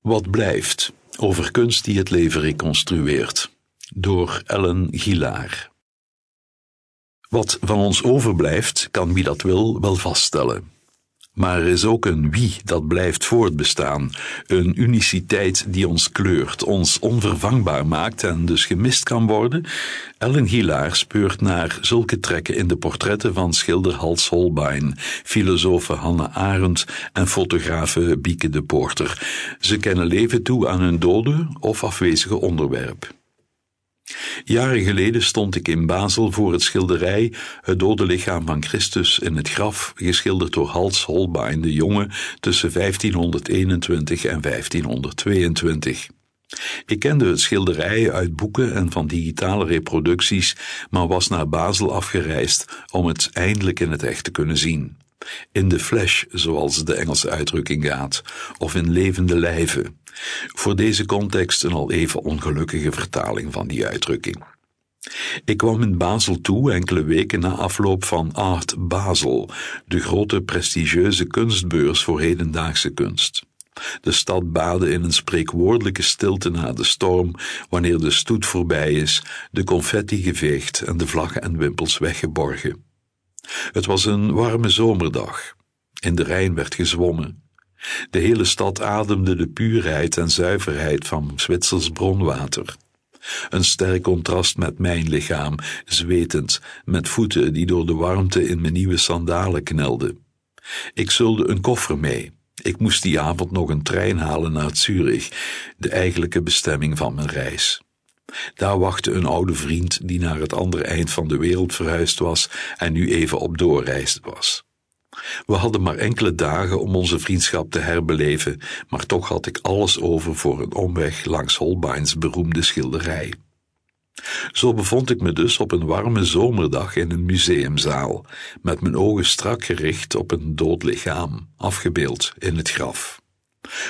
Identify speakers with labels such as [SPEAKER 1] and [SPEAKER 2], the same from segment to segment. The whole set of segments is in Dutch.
[SPEAKER 1] Wat blijft over kunst die het leven reconstrueert door Ellen Gilaar. Wat van ons overblijft, kan wie dat wil wel vaststellen. Maar er is ook een wie dat blijft voortbestaan, een uniciteit die ons kleurt, ons onvervangbaar maakt en dus gemist kan worden. Ellen Gilaar speurt naar zulke trekken in de portretten van schilder Hals Holbein, filosofe Hanne Arendt en fotografe Bieke de Poorter. Ze kennen leven toe aan hun dode of afwezige onderwerp. Jaren geleden stond ik in Basel voor het schilderij Het dode lichaam van Christus in het graf, geschilderd door Hals Holbein de Jonge tussen 1521 en 1522. Ik kende het schilderij uit boeken en van digitale reproducties, maar was naar Basel afgereisd om het eindelijk in het echt te kunnen zien. In de flesh, zoals de Engelse uitdrukking gaat, of in levende lijven. Voor deze context een al even ongelukkige vertaling van die uitdrukking. Ik kwam in Basel toe enkele weken na afloop van Art Basel, de grote prestigieuze kunstbeurs voor hedendaagse kunst. De stad baadde in een spreekwoordelijke stilte na de storm, wanneer de stoet voorbij is, de confetti geveegd en de vlaggen en wimpels weggeborgen. Het was een warme zomerdag. In de Rijn werd gezwommen. De hele stad ademde de puurheid en zuiverheid van Zwitsers bronwater. Een sterk contrast met mijn lichaam, zwetend, met voeten die door de warmte in mijn nieuwe sandalen knelden. Ik zulde een koffer mee. Ik moest die avond nog een trein halen naar Zurich, de eigenlijke bestemming van mijn reis. Daar wachtte een oude vriend die naar het andere eind van de wereld verhuisd was en nu even op doorreis was. We hadden maar enkele dagen om onze vriendschap te herbeleven, maar toch had ik alles over voor een omweg langs Holbeins beroemde schilderij. Zo bevond ik me dus op een warme zomerdag in een museumzaal, met mijn ogen strak gericht op een dood lichaam, afgebeeld in het graf.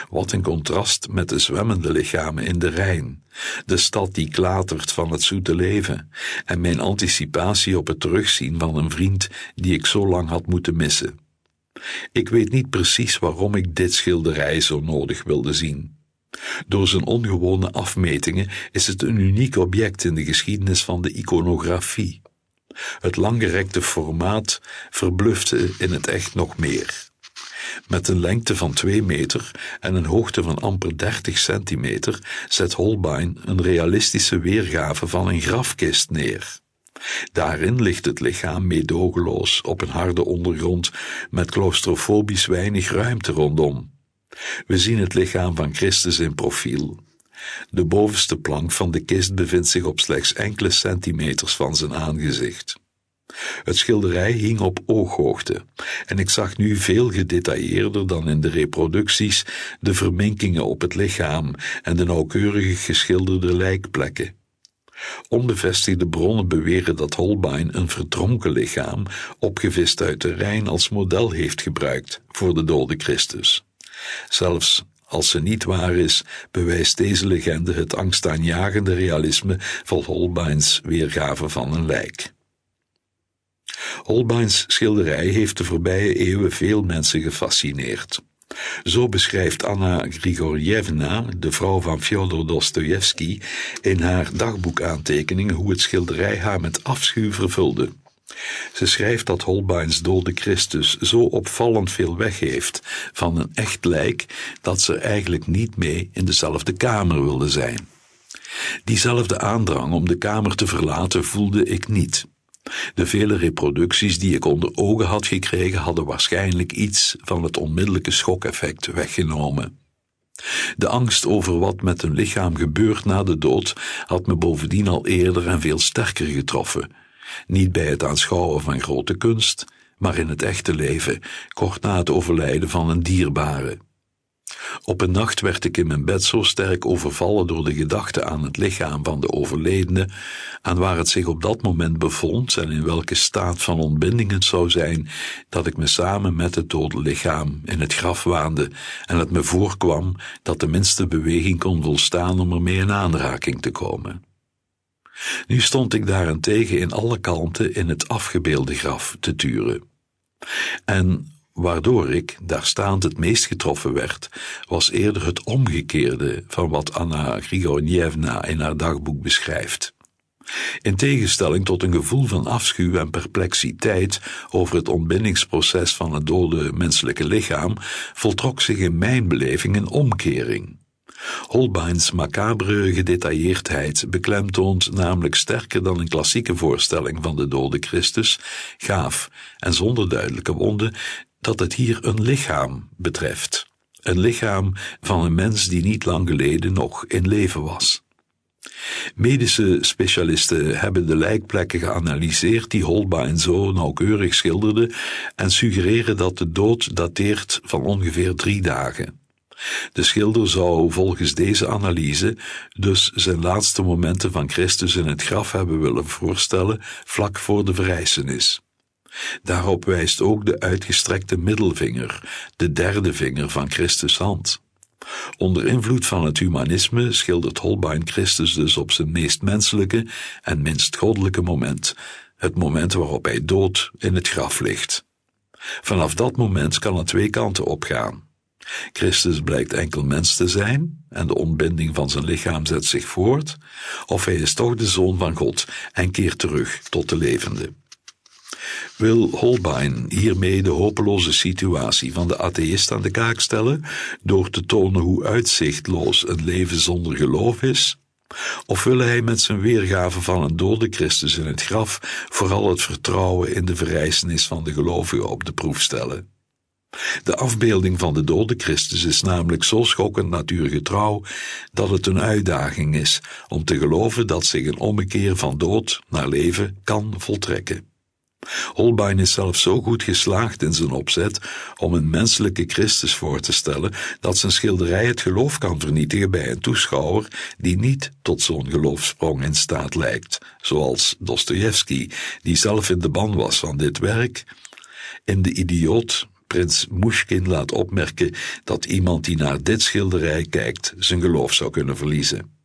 [SPEAKER 1] Wat een contrast met de zwemmende lichamen in de Rijn, de stad die klatert van het zoete leven, en mijn anticipatie op het terugzien van een vriend die ik zo lang had moeten missen. Ik weet niet precies waarom ik dit schilderij zo nodig wilde zien. Door zijn ongewone afmetingen is het een uniek object in de geschiedenis van de iconografie. Het langgerekte formaat verblufte in het echt nog meer. Met een lengte van 2 meter en een hoogte van amper 30 centimeter zet Holbein een realistische weergave van een grafkist neer. Daarin ligt het lichaam meedogenloos op een harde ondergrond met claustrofobisch weinig ruimte rondom. We zien het lichaam van Christus in profiel. De bovenste plank van de kist bevindt zich op slechts enkele centimeters van zijn aangezicht. Het schilderij hing op ooghoogte en ik zag nu veel gedetailleerder dan in de reproducties de verminkingen op het lichaam en de nauwkeurig geschilderde lijkplekken. Onbevestigde bronnen beweren dat Holbein een verdronken lichaam, opgevist uit de Rijn, als model heeft gebruikt voor de dode Christus. Zelfs als ze niet waar is, bewijst deze legende het angstaanjagende realisme van Holbeins weergave van een lijk. Holbeins schilderij heeft de voorbije eeuwen veel mensen gefascineerd. Zo beschrijft Anna Grigorjevna, de vrouw van Fyodor Dostoevsky, in haar dagboekaantekeningen hoe het schilderij haar met afschuw vervulde. Ze schrijft dat Holbeins dode Christus zo opvallend veel weg heeft van een echt lijk dat ze eigenlijk niet mee in dezelfde kamer wilde zijn. Diezelfde aandrang om de kamer te verlaten voelde ik niet. De vele reproducties die ik onder ogen had gekregen hadden waarschijnlijk iets van het onmiddellijke schokeffect weggenomen. De angst over wat met een lichaam gebeurt na de dood had me bovendien al eerder en veel sterker getroffen. Niet bij het aanschouwen van grote kunst, maar in het echte leven, kort na het overlijden van een dierbare. Op een nacht werd ik in mijn bed zo sterk overvallen door de gedachte aan het lichaam van de overledene, aan waar het zich op dat moment bevond en in welke staat van ontbinding het zou zijn, dat ik me samen met het dode lichaam in het graf waande en het me voorkwam dat de minste beweging kon volstaan om ermee in aanraking te komen. Nu stond ik daarentegen in alle kalmte in het afgebeelde graf te turen. En waardoor ik daar staand het meest getroffen werd, was eerder het omgekeerde van wat Anna Grigornievna in haar dagboek beschrijft. In tegenstelling tot een gevoel van afschuw en perplexiteit over het ontbindingsproces van het dode menselijke lichaam, voltrok zich in mijn beleving een omkering. Holbein's macabere gedetailleerdheid beklemtoont namelijk sterker dan een klassieke voorstelling van de dode Christus, gaaf en zonder duidelijke wonden, dat het hier een lichaam betreft. Een lichaam van een mens die niet lang geleden nog in leven was. Medische specialisten hebben de lijkplekken geanalyseerd die Holbein zo nauwkeurig schilderde en suggereren dat de dood dateert van ongeveer drie dagen. De schilder zou volgens deze analyse dus zijn laatste momenten van Christus in het graf hebben willen voorstellen vlak voor de verrijzenis. Daarop wijst ook de uitgestrekte middelvinger, de derde vinger van Christus hand. Onder invloed van het humanisme schildert Holbein Christus dus op zijn meest menselijke en minst goddelijke moment, het moment waarop hij dood in het graf ligt. Vanaf dat moment kan het twee kanten opgaan. Christus blijkt enkel mens te zijn en de ontbinding van zijn lichaam zet zich voort, of hij is toch de zoon van God en keert terug tot de levende. Wil Holbein hiermee de hopeloze situatie van de atheïst aan de kaak stellen door te tonen hoe uitzichtloos een leven zonder geloof is? Of wil hij met zijn weergave van een dode Christus in het graf vooral het vertrouwen in de verrijzenis van de gelovigen op de proef stellen? De afbeelding van de dode Christus is namelijk zo schokkend natuurgetrouw dat het een uitdaging is om te geloven dat zich een ommekeer van dood naar leven kan voltrekken. Holbein is zelfs zo goed geslaagd in zijn opzet om een menselijke Christus voor te stellen dat zijn schilderij het geloof kan vernietigen bij een toeschouwer die niet tot zo'n geloofsprong in staat lijkt, zoals Dostoevsky, die zelf in de ban was van dit werk. In De Idioot prins Mushkin laat opmerken dat iemand die naar dit schilderij kijkt zijn geloof zou kunnen verliezen.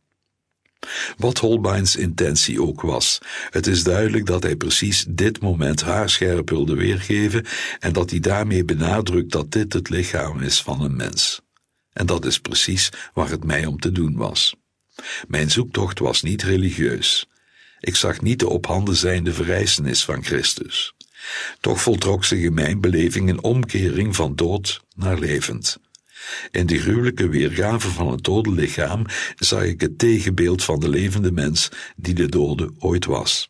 [SPEAKER 1] Wat Holbeins intentie ook was, het is duidelijk dat hij precies dit moment haarscherp wilde weergeven en dat hij daarmee benadrukt dat dit het lichaam is van een mens. En dat is precies waar het mij om te doen was. Mijn zoektocht was niet religieus. Ik zag niet de op handen zijnde verrijzenis van Christus. Toch voltrok zich in mijn beleving een omkering van dood naar levend. In de gruwelijke weergave van het dode lichaam zag ik het tegenbeeld van de levende mens die de dode ooit was.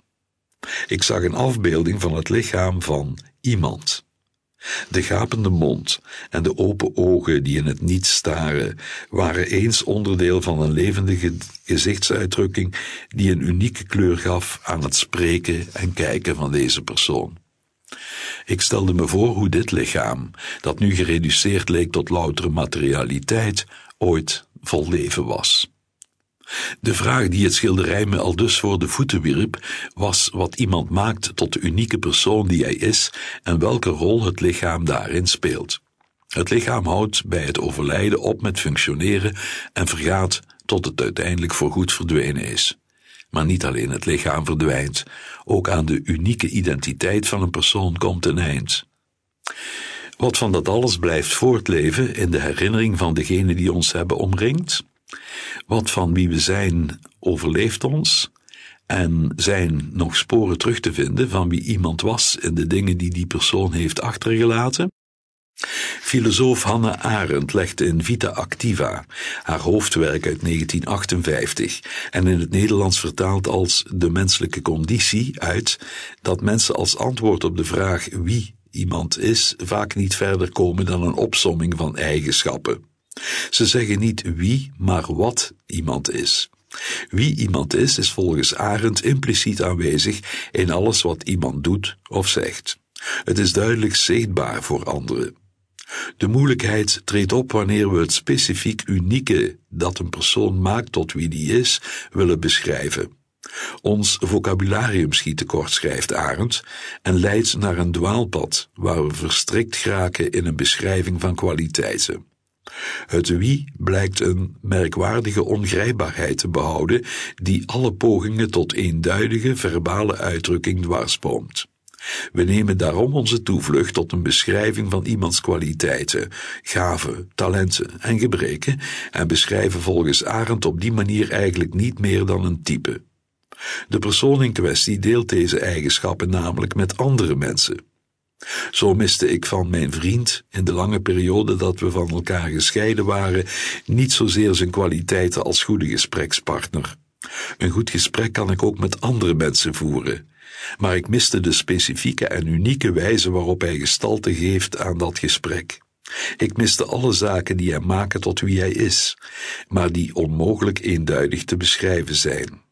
[SPEAKER 1] Ik zag een afbeelding van het lichaam van iemand. De gapende mond en de open ogen die in het niets staren, waren eens onderdeel van een levendige gezichtsuitdrukking die een unieke kleur gaf aan het spreken en kijken van deze persoon. Ik stelde me voor hoe dit lichaam, dat nu gereduceerd leek tot loutere materialiteit, ooit vol leven was. De vraag die het schilderij me al dus voor de voeten wierp, was wat iemand maakt tot de unieke persoon die hij is en welke rol het lichaam daarin speelt. Het lichaam houdt bij het overlijden op met functioneren en vergaat tot het uiteindelijk voorgoed verdwenen is. Maar niet alleen het lichaam verdwijnt, ook aan de unieke identiteit van een persoon komt een eind. Wat van dat alles blijft voortleven in de herinnering van degene die ons hebben omringd? Wat van wie we zijn overleeft ons? En zijn nog sporen terug te vinden van wie iemand was in de dingen die die persoon heeft achtergelaten? Filosoof Hanne Arendt legt in Vita Activa, haar hoofdwerk uit 1958, en in het Nederlands vertaald als De menselijke conditie uit, dat mensen als antwoord op de vraag wie iemand is, vaak niet verder komen dan een opsomming van eigenschappen. Ze zeggen niet wie, maar wat iemand is. Wie iemand is, is volgens Arendt impliciet aanwezig in alles wat iemand doet of zegt. Het is duidelijk zichtbaar voor anderen. De moeilijkheid treedt op wanneer we het specifiek unieke dat een persoon maakt tot wie die is, willen beschrijven. Ons vocabularium schiet tekort, schrijft Arendt, en leidt naar een dwaalpad waar we verstrikt geraken in een beschrijving van kwaliteiten. Het wie blijkt een merkwaardige ongrijpbaarheid te behouden die alle pogingen tot eenduidige verbale uitdrukking dwarsboomt. We nemen daarom onze toevlucht tot een beschrijving van iemands kwaliteiten, gaven, talenten en gebreken en beschrijven volgens Arendt op die manier eigenlijk niet meer dan een type. De persoon in kwestie deelt deze eigenschappen namelijk met andere mensen. Zo miste ik van mijn vriend, in de lange periode dat we van elkaar gescheiden waren, niet zozeer zijn kwaliteiten als goede gesprekspartner. Een goed gesprek kan ik ook met andere mensen voeren, maar ik miste de specifieke en unieke wijze waarop hij gestalte geeft aan dat gesprek. Ik miste alle zaken die hem maken tot wie hij is, maar die onmogelijk eenduidig te beschrijven zijn.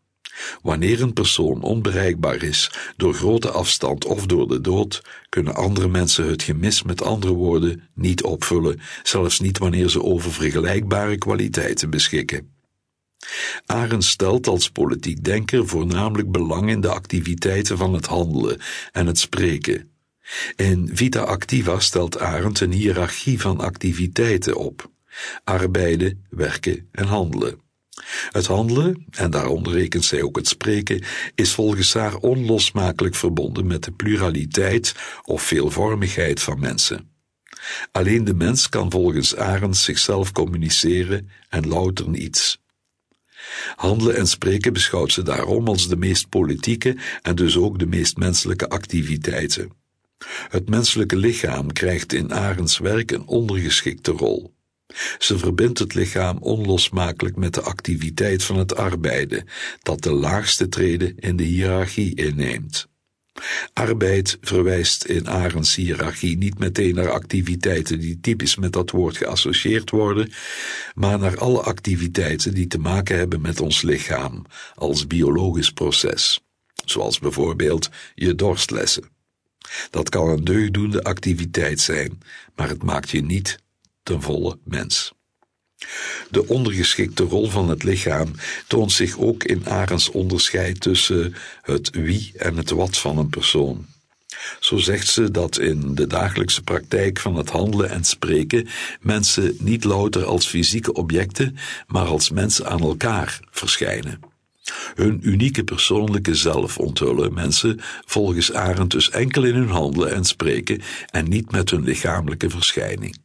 [SPEAKER 1] Wanneer een persoon onbereikbaar is door grote afstand of door de dood, kunnen andere mensen het gemis met andere woorden niet opvullen, zelfs niet wanneer ze over vergelijkbare kwaliteiten beschikken. Arendt stelt als politiek denker voornamelijk belang in de activiteiten van het handelen en het spreken. In Vita Activa stelt Arendt een hiërarchie van activiteiten op: arbeiden, werken en handelen. Het handelen, en daaronder rekent zij ook het spreken, is volgens haar onlosmakelijk verbonden met de pluraliteit of veelvormigheid van mensen. Alleen de mens kan volgens Arendt zichzelf communiceren en louter niets. Handelen en spreken beschouwt ze daarom als de meest politieke en dus ook de meest menselijke activiteiten. Het menselijke lichaam krijgt in Arends werk een ondergeschikte rol. Ze verbindt het lichaam onlosmakelijk met de activiteit van het arbeiden, dat de laagste treden in de hiërarchie inneemt. Arbeid verwijst in Arends hiërarchie niet meteen naar activiteiten die typisch met dat woord geassocieerd worden, maar naar alle activiteiten die te maken hebben met ons lichaam als biologisch proces, zoals bijvoorbeeld je dorstlessen. Dat kan een deugdoende activiteit zijn, maar het maakt je niet ten volle mens. De ondergeschikte rol van het lichaam toont zich ook in Arends onderscheid tussen het wie en het wat van een persoon. Zo zegt ze dat in de dagelijkse praktijk van het handelen en spreken mensen niet louter als fysieke objecten, maar als mensen aan elkaar verschijnen. Hun unieke persoonlijke zelf onthullen mensen volgens Arend dus enkel in hun handelen en spreken en niet met hun lichamelijke verschijning.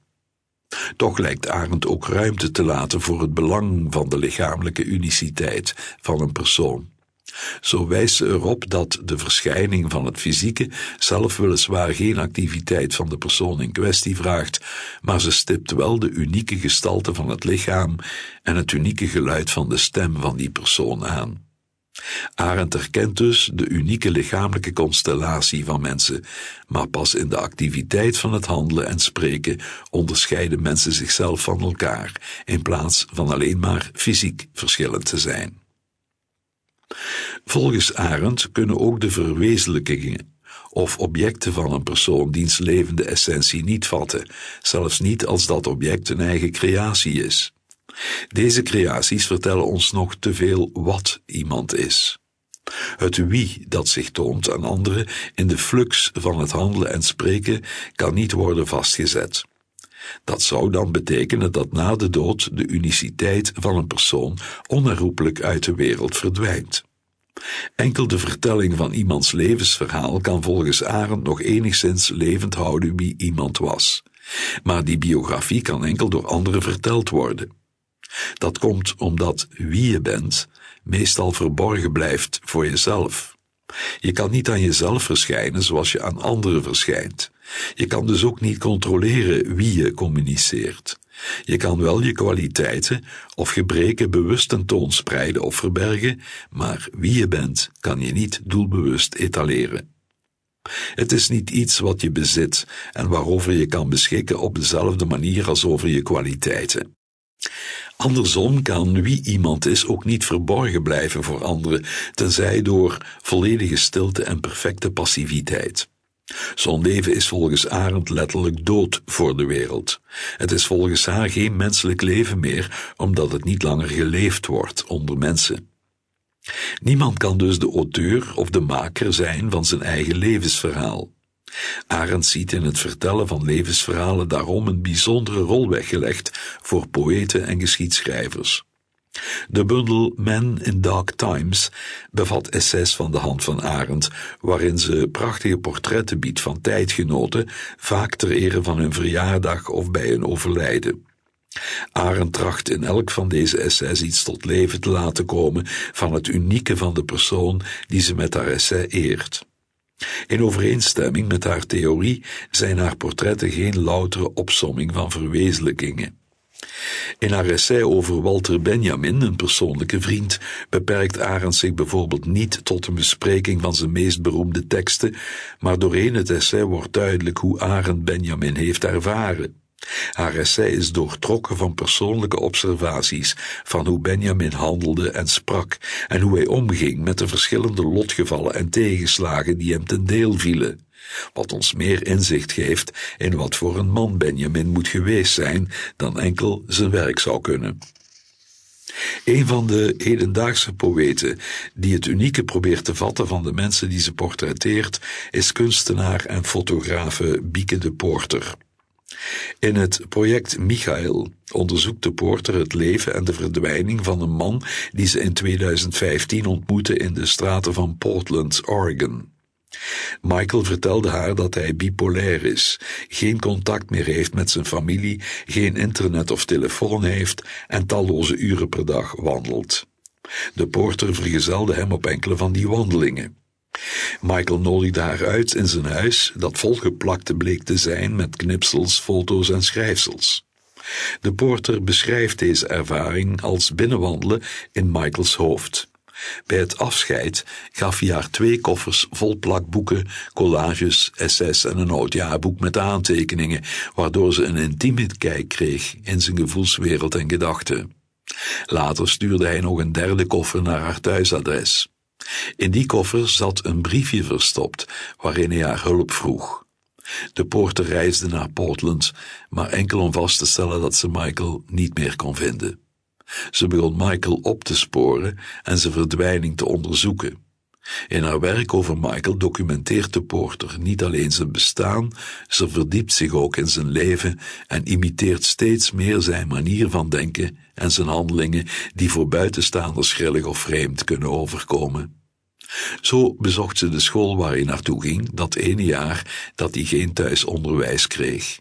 [SPEAKER 1] Toch lijkt Arendt ook ruimte te laten voor het belang van de lichamelijke uniciteit van een persoon. Zo wijst ze erop dat de verschijning van het fysieke zelf weliswaar geen activiteit van de persoon in kwestie vraagt, maar ze stipt wel de unieke gestalte van het lichaam en het unieke geluid van de stem van die persoon aan. Arendt erkent dus de unieke lichamelijke constellatie van mensen, maar pas in de activiteit van het handelen en spreken onderscheiden mensen zichzelf van elkaar, in plaats van alleen maar fysiek verschillend te zijn. Volgens Arendt kunnen ook de verwezenlijkingen of objecten van een persoon diens levende essentie niet vatten, zelfs niet als dat object een eigen creatie is. Deze creaties vertellen ons nog te veel wat iemand is. Het wie dat zich toont aan anderen in de flux van het handelen en spreken kan niet worden vastgezet. Dat zou dan betekenen dat na de dood de uniciteit van een persoon onherroepelijk uit de wereld verdwijnt. Enkel de vertelling van iemands levensverhaal kan volgens Arend nog enigszins levend houden wie iemand was. Maar die biografie kan enkel door anderen verteld worden. Dat komt omdat wie je bent meestal verborgen blijft voor jezelf. Je kan niet aan jezelf verschijnen zoals je aan anderen verschijnt. Je kan dus ook niet controleren wie je communiceert. Je kan wel je kwaliteiten of gebreken bewust tentoonspreiden of verbergen, maar wie je bent kan je niet doelbewust etaleren. Het is niet iets wat je bezit en waarover je kan beschikken op dezelfde manier als over je kwaliteiten. Andersom kan wie iemand is ook niet verborgen blijven voor anderen, tenzij door volledige stilte en perfecte passiviteit. Zo'n leven is volgens Arend letterlijk dood voor de wereld. Het is volgens haar geen menselijk leven meer, omdat het niet langer geleefd wordt onder mensen. Niemand kan dus de auteur of de maker zijn van zijn eigen levensverhaal. Arendt ziet in het vertellen van levensverhalen daarom een bijzondere rol weggelegd voor poëten en geschiedschrijvers. De bundel Men in Dark Times bevat essays van de hand van Arendt, waarin ze prachtige portretten biedt van tijdgenoten, vaak ter ere van hun verjaardag of bij hun overlijden. Arendt tracht in elk van deze essays iets tot leven te laten komen van het unieke van de persoon die ze met haar essay eert. In overeenstemming met haar theorie zijn haar portretten geen loutere opsomming van verwezenlijkingen. In haar essay over Walter Benjamin, een persoonlijke vriend, beperkt Arendt zich bijvoorbeeld niet tot een bespreking van zijn meest beroemde teksten, maar doorheen het essay wordt duidelijk hoe Arendt Benjamin heeft ervaren. Haar essay is doortrokken van persoonlijke observaties van hoe Benjamin handelde en sprak en hoe hij omging met de verschillende lotgevallen en tegenslagen die hem ten deel vielen wat ons meer inzicht geeft in wat voor een man Benjamin moet geweest zijn dan enkel zijn werk zou kunnen. Een van de hedendaagse poëten die het unieke probeert te vatten van de mensen die ze portretteert, is kunstenaar en fotografe Bieke de Poorter. In het project Michael onderzoekt de Poorter het leven en de verdwijning van een man die ze in 2015 ontmoette in de straten van Portland, Oregon. Michael vertelde haar dat hij bipolair is, geen contact meer heeft met zijn familie, geen internet of telefoon heeft en talloze uren per dag wandelt. De poorter vergezelde hem op enkele van die wandelingen. Michael nodigde haar uit in zijn huis, dat volgeplakt bleek te zijn met knipsels, foto's en schrijfsels. De poorter beschrijft deze ervaring als binnenwandelen in Michaels hoofd. Bij het afscheid gaf hij haar twee koffers vol plakboeken, collages, essays en een oud jaarboek met aantekeningen, waardoor ze een intieme kijk kreeg in zijn gevoelswereld en gedachten. Later stuurde hij nog een derde koffer naar haar thuisadres. In die koffer zat een briefje verstopt, waarin hij haar hulp vroeg. De poorter reisde naar Portland, maar enkel om vast te stellen dat ze Michael niet meer kon vinden. Ze begon Michael op te sporen en zijn verdwijning te onderzoeken. In haar werk over Michael documenteert de Porter niet alleen zijn bestaan, ze verdiept zich ook in zijn leven en imiteert steeds meer zijn manier van denken en zijn handelingen die voor buitenstaanders grillig of vreemd kunnen overkomen. Zo bezocht ze de school waar hij naartoe ging, dat ene jaar dat hij geen thuisonderwijs kreeg.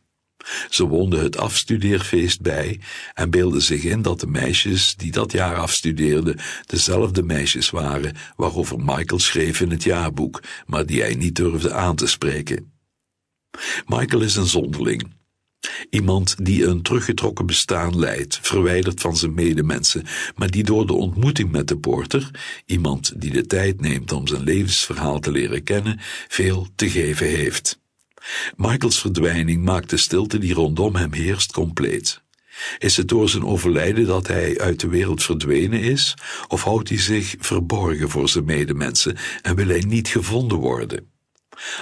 [SPEAKER 1] Ze woonde het afstudeerfeest bij en beelde zich in dat de meisjes die dat jaar afstudeerden dezelfde meisjes waren waarover Michael schreef in het jaarboek, maar die hij niet durfde aan te spreken. Michael is een zonderling. Iemand die een teruggetrokken bestaan leidt, verwijderd van zijn medemensen, maar die door de ontmoeting met de porter, iemand die de tijd neemt om zijn levensverhaal te leren kennen, veel te geven heeft. Michaels verdwijning maakt de stilte die rondom hem heerst compleet. Is het door zijn overlijden dat hij uit de wereld verdwenen is, of houdt hij zich verborgen voor zijn medemensen en wil hij niet gevonden worden?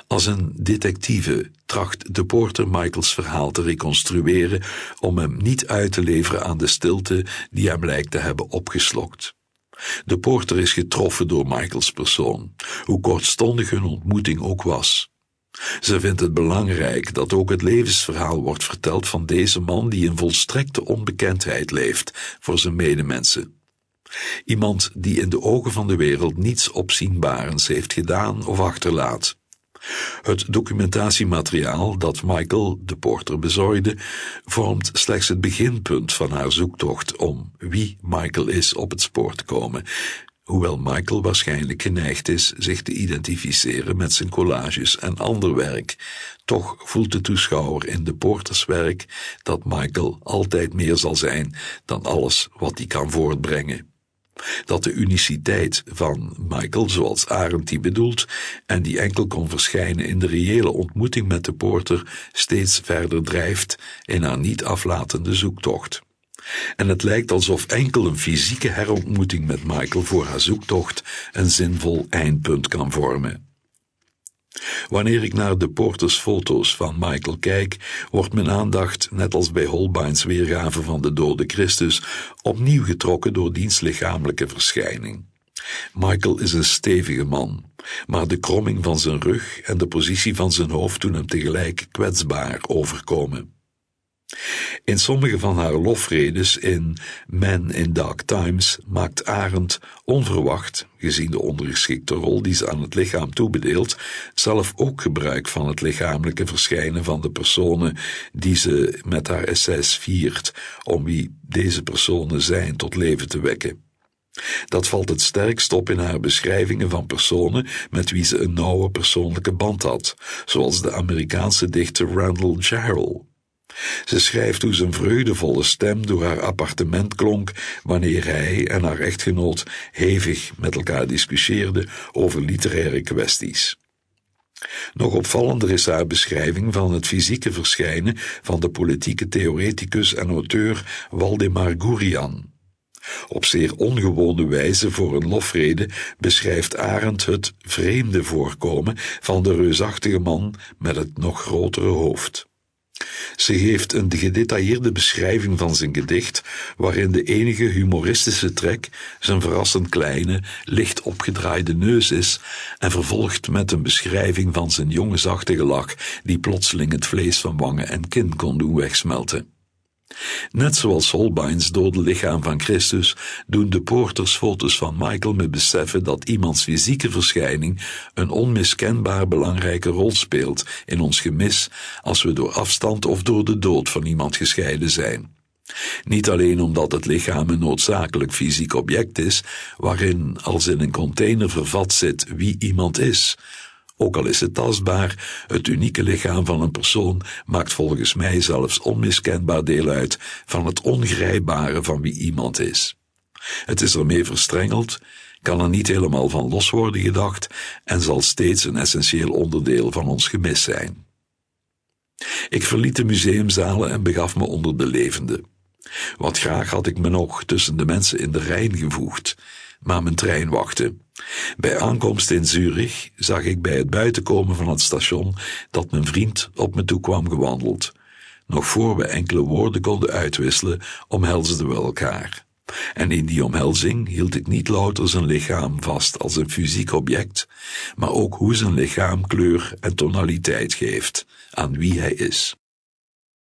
[SPEAKER 1] Als een detectieve tracht de porter Michaels verhaal te reconstrueren om hem niet uit te leveren aan de stilte die hem lijkt te hebben opgeslokt. De porter is getroffen door Michaels persoon, hoe kortstondig hun ontmoeting ook was. Ze vindt het belangrijk dat ook het levensverhaal wordt verteld van deze man die in volstrekte onbekendheid leeft voor zijn medemensen. Iemand die in de ogen van de wereld niets opzienbarends heeft gedaan of achterlaat. Het documentatiemateriaal dat Michael, de porter, bezorgde, vormt slechts het beginpunt van haar zoektocht om wie Michael is op het spoor te komen hoewel Michael waarschijnlijk geneigd is zich te identificeren met zijn collages en ander werk, toch voelt de toeschouwer in de poorterswerk dat Michael altijd meer zal zijn dan alles wat hij kan voortbrengen. Dat de uniciteit van Michael, zoals Arendt die bedoelt, en die enkel kon verschijnen in de reële ontmoeting met de poorter, steeds verder drijft in haar niet aflatende zoektocht en het lijkt alsof enkel een fysieke herontmoeting met Michael voor haar zoektocht een zinvol eindpunt kan vormen. Wanneer ik naar de Porters foto's van Michael kijk, wordt mijn aandacht, net als bij Holbeins weergave van de dode Christus, opnieuw getrokken door diens lichamelijke verschijning. Michael is een stevige man, maar de kromming van zijn rug en de positie van zijn hoofd doen hem tegelijk kwetsbaar overkomen. In sommige van haar lofredes in Men in Dark Times maakt Arendt onverwacht, gezien de ondergeschikte rol die ze aan het lichaam toebedeelt, zelf ook gebruik van het lichamelijke verschijnen van de personen die ze met haar essays viert, om wie deze personen zijn tot leven te wekken. Dat valt het sterkst op in haar beschrijvingen van personen met wie ze een nauwe persoonlijke band had, zoals de Amerikaanse dichter Randall Jarrell. Ze schrijft hoe zijn vreugdevolle stem door haar appartement klonk wanneer hij en haar echtgenoot hevig met elkaar discussieerden over literaire kwesties. Nog opvallender is haar beschrijving van het fysieke verschijnen van de politieke theoreticus en auteur Waldemar Gurian. Op zeer ongewone wijze voor een lofrede beschrijft Arendt het vreemde voorkomen van de reusachtige man met het nog grotere hoofd. Ze geeft een gedetailleerde beschrijving van zijn gedicht, waarin de enige humoristische trek zijn verrassend kleine, licht opgedraaide neus is, en vervolgt met een beschrijving van zijn jongensachtige lach, die plotseling het vlees van wangen en kin kon doen wegsmelten. Net zoals Holbeins dode lichaam van Christus doen de poortersfoto's van Michael me beseffen dat iemands fysieke verschijning een onmiskenbaar belangrijke rol speelt in ons gemis als we door afstand of door de dood van iemand gescheiden zijn. Niet alleen omdat het lichaam een noodzakelijk fysiek object is, waarin als in een container vervat zit wie iemand is, ook al is het tastbaar, het unieke lichaam van een persoon maakt volgens mij zelfs onmiskenbaar deel uit van het ongrijpbare van wie iemand is. Het is ermee verstrengeld, kan er niet helemaal van los worden gedacht en zal steeds een essentieel onderdeel van ons gemis zijn. Ik verliet de museumzalen en begaf me onder de levenden. Wat graag had ik me nog tussen de mensen in de Rijn gevoegd, maar mijn trein wachtte. Bij aankomst in Zurich zag ik bij het buitenkomen van het station dat mijn vriend op me toe kwam gewandeld. Nog voor we enkele woorden konden uitwisselen, omhelsden we elkaar. En in die omhelzing hield ik niet louter zijn lichaam vast als een fysiek object, maar ook hoe zijn lichaam kleur en tonaliteit geeft aan wie hij is.